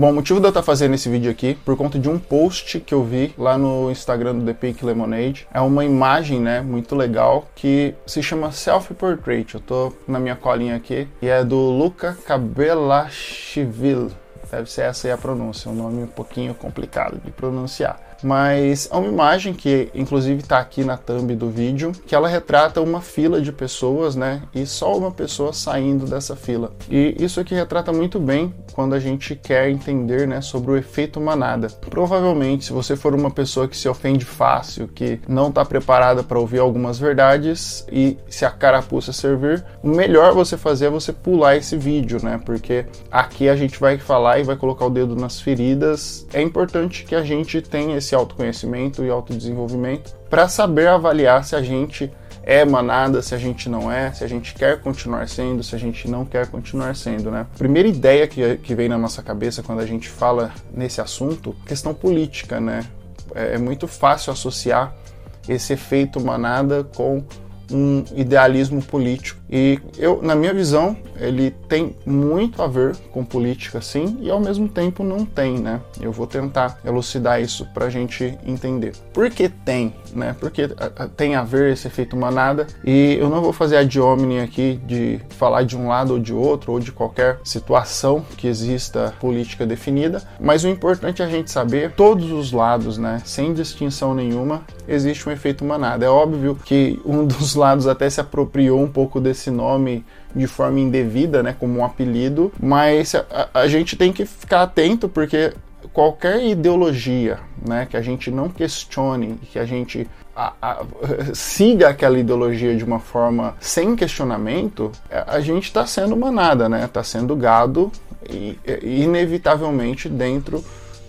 Bom, o motivo de eu estar fazendo esse vídeo aqui, por conta de um post que eu vi lá no Instagram do The Pink Lemonade, é uma imagem, né, muito legal, que se chama Self Portrait. Eu tô na minha colinha aqui, e é do Luca Cabelachvili. Deve ser essa aí a pronúncia, um nome um pouquinho complicado de pronunciar mas é uma imagem que inclusive está aqui na thumb do vídeo, que ela retrata uma fila de pessoas, né? E só uma pessoa saindo dessa fila. E isso aqui retrata muito bem quando a gente quer entender, né, sobre o efeito manada. Provavelmente, se você for uma pessoa que se ofende fácil, que não está preparada para ouvir algumas verdades e se a carapuça servir, o melhor você fazer é você pular esse vídeo, né? Porque aqui a gente vai falar e vai colocar o dedo nas feridas. É importante que a gente tenha esse esse autoconhecimento e autodesenvolvimento para saber avaliar se a gente é manada, se a gente não é, se a gente quer continuar sendo, se a gente não quer continuar sendo, né? Primeira ideia que, que vem na nossa cabeça quando a gente fala nesse assunto, questão política, né? É, é muito fácil associar esse efeito manada com um idealismo político. E eu, na minha visão, ele tem muito a ver com política, sim, e ao mesmo tempo não tem, né? Eu vou tentar elucidar isso para a gente entender. Por que tem, né? Porque tem a ver esse efeito manada, e eu não vou fazer a diomini aqui de falar de um lado ou de outro, ou de qualquer situação que exista política definida, mas o importante é a gente saber todos os lados, né? Sem distinção nenhuma, existe um efeito manada. É óbvio que um dos lados até se apropriou um pouco desse nome de forma indevida, né, como um apelido, mas a, a gente tem que ficar atento porque qualquer ideologia, né, que a gente não questione, que a gente a, a, siga aquela ideologia de uma forma sem questionamento, a gente está sendo manada, né, está sendo gado e, inevitavelmente dentro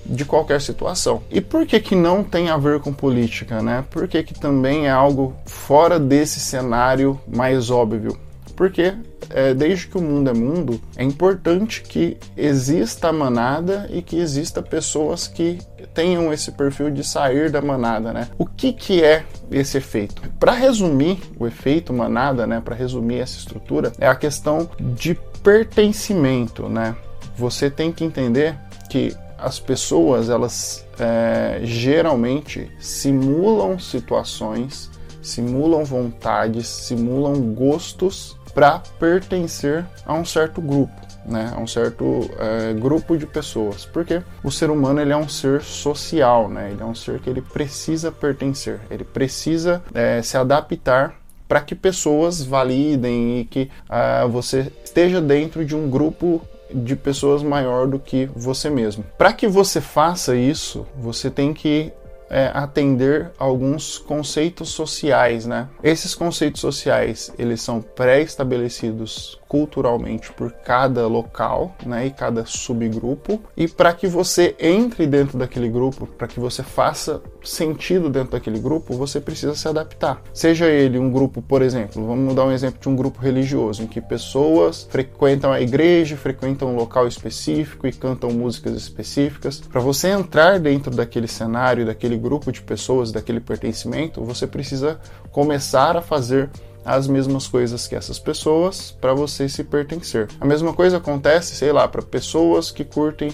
de qualquer situação. E por que que não tem a ver com política, né? Por que que também é algo fora desse cenário mais óbvio? Porque é, desde que o mundo é mundo, é importante que exista a manada e que exista pessoas que tenham esse perfil de sair da manada, né? O que que é esse efeito? Para resumir o efeito manada, né? Para resumir essa estrutura, é a questão de pertencimento, né? Você tem que entender que as pessoas elas é, geralmente simulam situações, simulam vontades, simulam gostos para pertencer a um certo grupo. Né, a um certo é, grupo de pessoas, porque o ser humano ele é um ser social, né, ele é um ser que ele precisa pertencer, ele precisa é, se adaptar para que pessoas validem e que uh, você esteja dentro de um grupo de pessoas maior do que você mesmo. Para que você faça isso, você tem que é, atender alguns conceitos sociais, né? Esses conceitos sociais, eles são pré-estabelecidos culturalmente por cada local, né, e cada subgrupo, e para que você entre dentro daquele grupo, para que você faça sentido dentro daquele grupo, você precisa se adaptar. Seja ele um grupo, por exemplo, vamos dar um exemplo de um grupo religioso em que pessoas frequentam a igreja, frequentam um local específico e cantam músicas específicas. Para você entrar dentro daquele cenário, daquele grupo de pessoas, daquele pertencimento, você precisa começar a fazer as mesmas coisas que essas pessoas para você se pertencer. A mesma coisa acontece, sei lá, para pessoas que curtem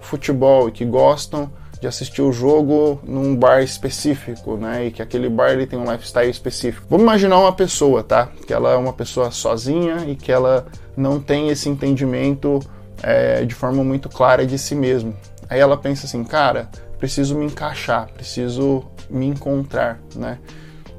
futebol e que gostam de assistir o jogo num bar específico, né? E que aquele bar ele tem um lifestyle específico. Vamos imaginar uma pessoa, tá? Que ela é uma pessoa sozinha e que ela não tem esse entendimento é, de forma muito clara de si mesmo. Aí ela pensa assim, cara, preciso me encaixar, preciso me encontrar, né?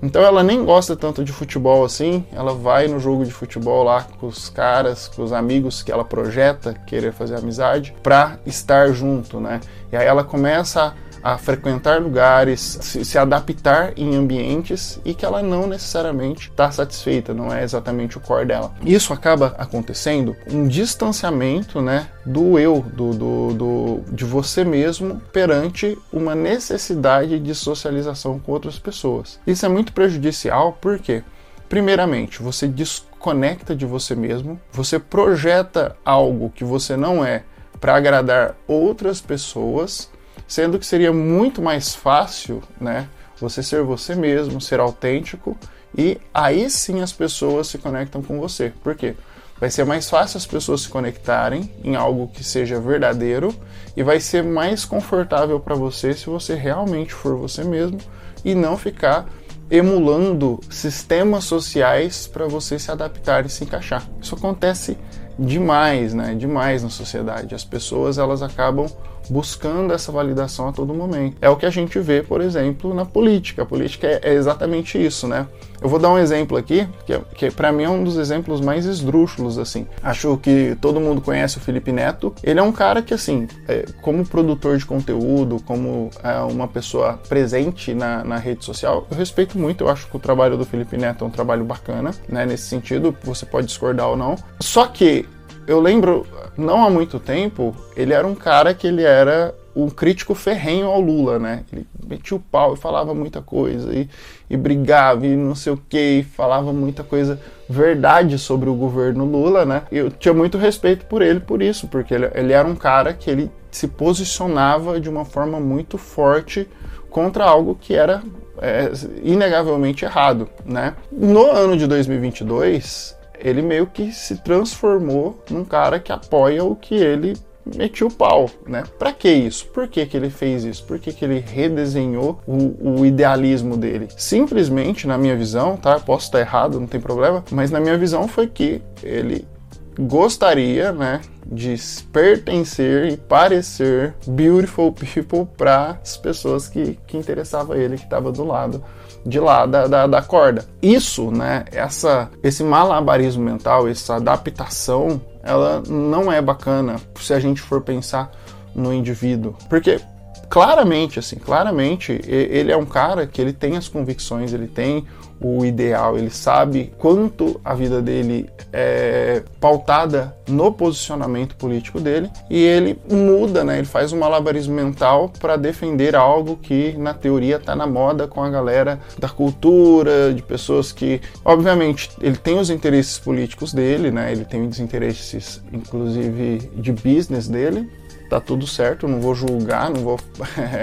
Então ela nem gosta tanto de futebol assim, ela vai no jogo de futebol lá com os caras, com os amigos que ela projeta querer fazer amizade, pra estar junto, né? E aí ela começa a frequentar lugares, se, se, adaptar em ambientes e que ela não necessariamente está satisfeita, não é exatamente o core dela. Isso acaba acontecendo um distanciamento, né, do eu, do, do, do, de você mesmo perante uma necessidade de socialização com outras pessoas. Isso é muito prejudicial porque, primeiramente, você desconecta de você mesmo, você projeta algo que você não é para agradar outras pessoas sendo que seria muito mais fácil, né, você ser você mesmo, ser autêntico e aí sim as pessoas se conectam com você. Por quê? Vai ser mais fácil as pessoas se conectarem em algo que seja verdadeiro e vai ser mais confortável para você se você realmente for você mesmo e não ficar emulando sistemas sociais para você se adaptar e se encaixar. Isso acontece demais, né? Demais na sociedade. As pessoas elas acabam buscando essa validação a todo momento. É o que a gente vê, por exemplo, na política. A política é, é exatamente isso, né? Eu vou dar um exemplo aqui, que, é, que para mim é um dos exemplos mais esdrúxulos, assim. Acho que todo mundo conhece o Felipe Neto. Ele é um cara que, assim, é, como produtor de conteúdo, como é, uma pessoa presente na, na rede social, eu respeito muito. Eu acho que o trabalho do Felipe Neto é um trabalho bacana, né? Nesse sentido, você pode discordar ou não. Só que eu lembro, não há muito tempo, ele era um cara que ele era um crítico ferrenho ao Lula, né? Ele metia o pau e falava muita coisa, e, e brigava, e não sei o que, e falava muita coisa verdade sobre o governo Lula, né? Eu tinha muito respeito por ele por isso, porque ele, ele era um cara que ele se posicionava de uma forma muito forte contra algo que era é, inegavelmente errado, né? No ano de 2022, ele meio que se transformou num cara que apoia o que ele metiu o pau, né? Para que isso? Por que, que ele fez isso? Por que, que ele redesenhou o, o, idealismo dele? Simplesmente, na minha visão, tá? Posso estar errado, não tem problema, mas na minha visão foi que ele gostaria, né, de pertencer e parecer beautiful people para as pessoas que, que interessava ele, que estava do lado de lá da, da, da, corda. Isso, né, essa, esse malabarismo mental, essa adaptação, ela não é bacana se a gente for pensar no indivíduo. Porque claramente, assim, claramente, ele é um cara que ele tem as convicções, ele tem o ideal, ele sabe quanto a vida dele é pautada no posicionamento político dele e ele muda, né? Ele faz um malabarismo mental para defender algo que na teoria está na moda com a galera da cultura, de pessoas que, obviamente, ele tem os interesses políticos dele, né? Ele tem os interesses, inclusive, de business dele. Tá tudo certo, não vou julgar, não vou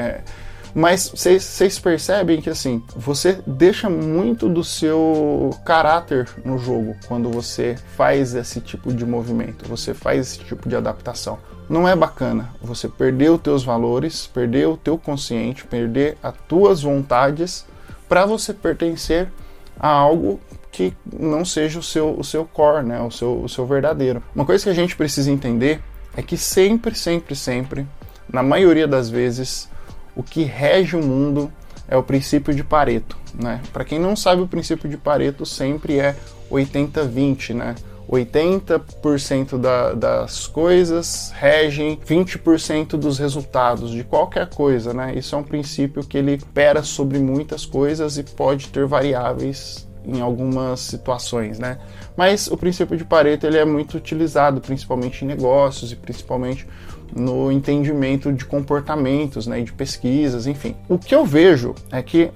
Mas vocês percebem que assim, você deixa muito do seu caráter no jogo quando você faz esse tipo de movimento, você faz esse tipo de adaptação. Não é bacana você perder os teus valores, perder o teu consciente, perder as tuas vontades para você pertencer a algo que não seja o seu, o seu core, né? o, seu, o seu verdadeiro. Uma coisa que a gente precisa entender é que sempre, sempre, sempre, na maioria das vezes, o que rege o mundo é o princípio de Pareto. Né? Para quem não sabe, o princípio de Pareto sempre é 80-20, né? 80% da, das coisas regem 20% dos resultados de qualquer coisa, né? Isso é um princípio que ele opera sobre muitas coisas e pode ter variáveis em algumas situações, né? Mas o princípio de Pareto ele é muito utilizado, principalmente em negócios e principalmente no entendimento de comportamentos, né, de pesquisas, enfim. O que eu vejo é que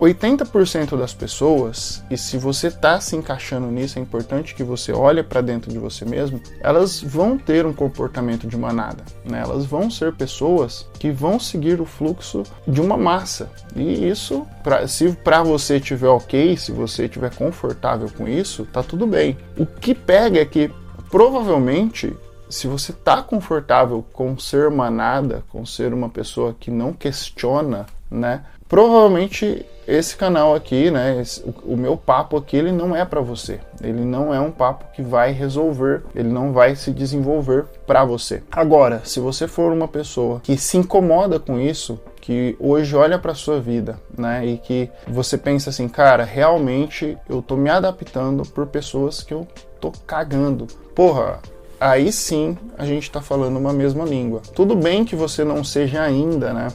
80% das pessoas, e se você está se encaixando nisso, é importante que você olhe para dentro de você mesmo, elas vão ter um comportamento de manada, né? Elas vão ser pessoas que vão seguir o fluxo de uma massa. E isso, pra, se para você tiver ok, se você tiver confortável com isso, tá tudo bem. O que pega é que provavelmente se você está confortável com ser manada, com ser uma pessoa que não questiona, né? Provavelmente esse canal aqui, né, esse, o, o, meu papo aqui, ele não é para você. Ele não é um papo que vai resolver, ele não vai se desenvolver para você. Agora, se você for uma pessoa que se incomoda com isso, que hoje olha para sua vida, né, e que você pensa assim, cara, realmente eu tô me adaptando por pessoas que eu tô cagando. Porra, aí sim a gente está falando uma mesma língua. Tudo bem que você não seja ainda, né,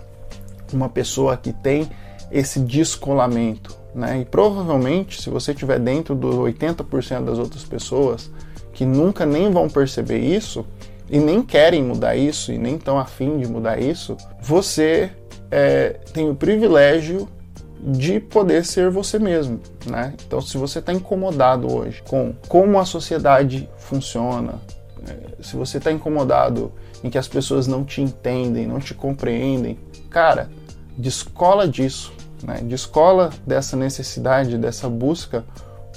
uma pessoa que tem esse descolamento, né? E provavelmente, se você estiver dentro dos 80% das outras pessoas que nunca nem vão perceber isso e nem querem mudar isso e nem estão afim de mudar isso, você é, tem o privilégio de poder ser você mesmo, né? Então, se você está incomodado hoje com como a sociedade funciona, é, se você está incomodado em que as pessoas não te entendem, não te compreendem, cara, descola disso, né? descola dessa necessidade, dessa busca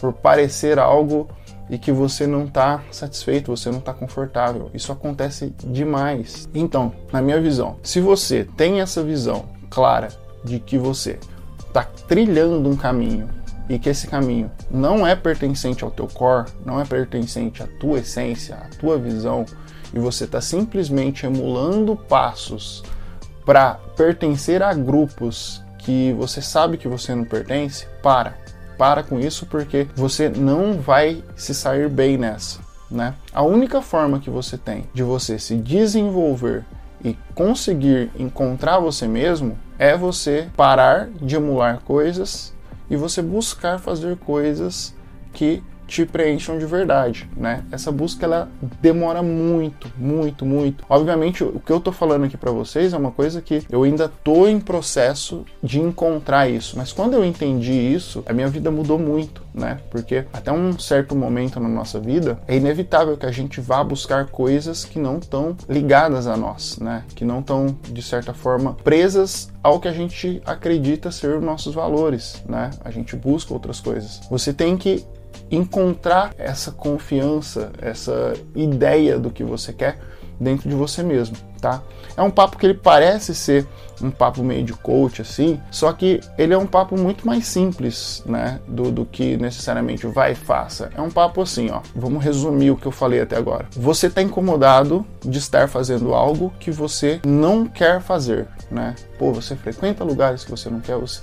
por parecer algo e que você não está satisfeito, você não está confortável. Isso acontece demais. Então, na minha visão, se você tem essa visão clara de que você está trilhando um caminho e que esse caminho não é pertencente ao teu core, não é pertencente à tua essência, à tua visão, e você está simplesmente emulando passos para pertencer a grupos que você sabe que você não pertence, para. Para com isso porque você não vai se sair bem nessa, né? A única forma que você tem de você se desenvolver e conseguir encontrar você mesmo é você parar de emular coisas e você buscar fazer coisas que te preencham de verdade, né? Essa busca ela demora muito, muito, muito. Obviamente, o que eu tô falando aqui para vocês é uma coisa que eu ainda tô em processo de encontrar isso, mas quando eu entendi isso, a minha vida mudou muito, né? Porque até um certo momento na nossa vida é inevitável que a gente vá buscar coisas que não estão ligadas a nós, né? Que não estão de certa forma presas ao que a gente acredita ser os nossos valores, né? A gente busca outras coisas. Você tem que encontrar essa confiança, essa ideia do que você quer dentro de você mesmo, tá? É um papo que ele parece ser um papo meio de coach assim, só que ele é um papo muito mais simples, né, do, do que necessariamente vai e faça. É um papo assim, ó. Vamos resumir o que eu falei até agora. Você está incomodado de estar fazendo algo que você não quer fazer, né? Pô, você frequenta lugares que você não quer, você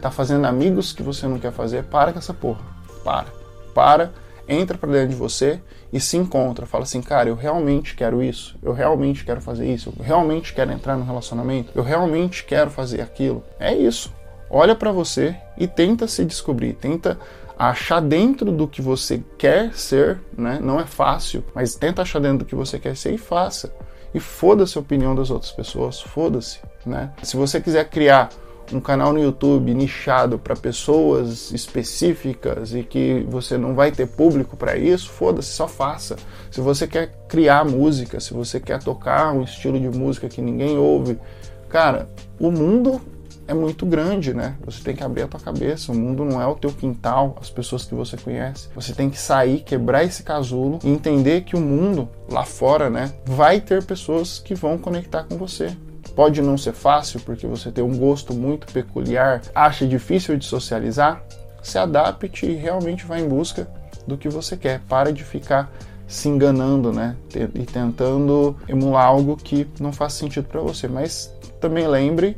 tá fazendo amigos que você não quer fazer, para com essa porra. Para para, entra para dentro de você e se encontra. Fala assim, cara, eu realmente quero isso, eu realmente quero fazer isso, eu realmente quero entrar no relacionamento, eu realmente quero fazer aquilo. É isso. Olha para você e tenta se descobrir, tenta achar dentro do que você quer ser, né? Não é fácil, mas tenta achar dentro do que você quer ser e faça. E foda-se a opinião das outras pessoas, foda-se, né? Se você quiser criar um canal no YouTube nichado para pessoas específicas e que você não vai ter público para isso, foda-se, só faça. Se você quer criar música, se você quer tocar um estilo de música que ninguém ouve, cara, o mundo é muito grande, né? Você tem que abrir a tua cabeça. O mundo não é o teu quintal, as pessoas que você conhece. Você tem que sair, quebrar esse casulo e entender que o mundo lá fora, né, vai ter pessoas que vão conectar com você. Pode não ser fácil porque você tem um gosto muito peculiar, acha difícil de socializar. Se adapte e realmente vá em busca do que você quer. Para de ficar se enganando, né? E tentando emular algo que não faz sentido para você. Mas também lembre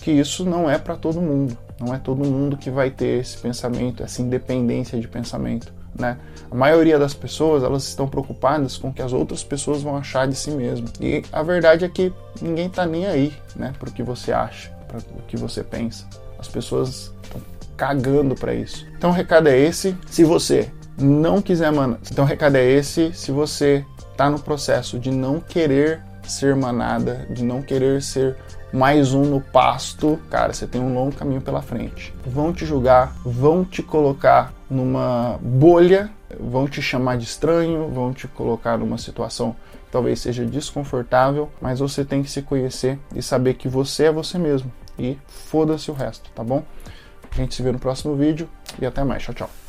que isso não é para todo mundo. Não é todo mundo que vai ter esse pensamento, essa independência de pensamento. Né? A maioria das pessoas elas estão preocupadas com o que as outras pessoas vão achar de si mesmo. E a verdade é que ninguém está nem aí né, para o que você acha, para o que você pensa. As pessoas estão cagando para isso. Então o recado é esse. Se você não quiser, mano, então o recado é esse. Se você está no processo de não querer ser manada, de não querer ser mais um no pasto, cara, você tem um longo caminho pela frente. Vão te julgar, vão te colocar numa bolha, vão te chamar de estranho, vão te colocar numa situação que talvez seja desconfortável, mas você tem que se conhecer e saber que você é você mesmo. E foda-se o resto, tá bom? A gente se vê no próximo vídeo e até mais. Tchau, tchau.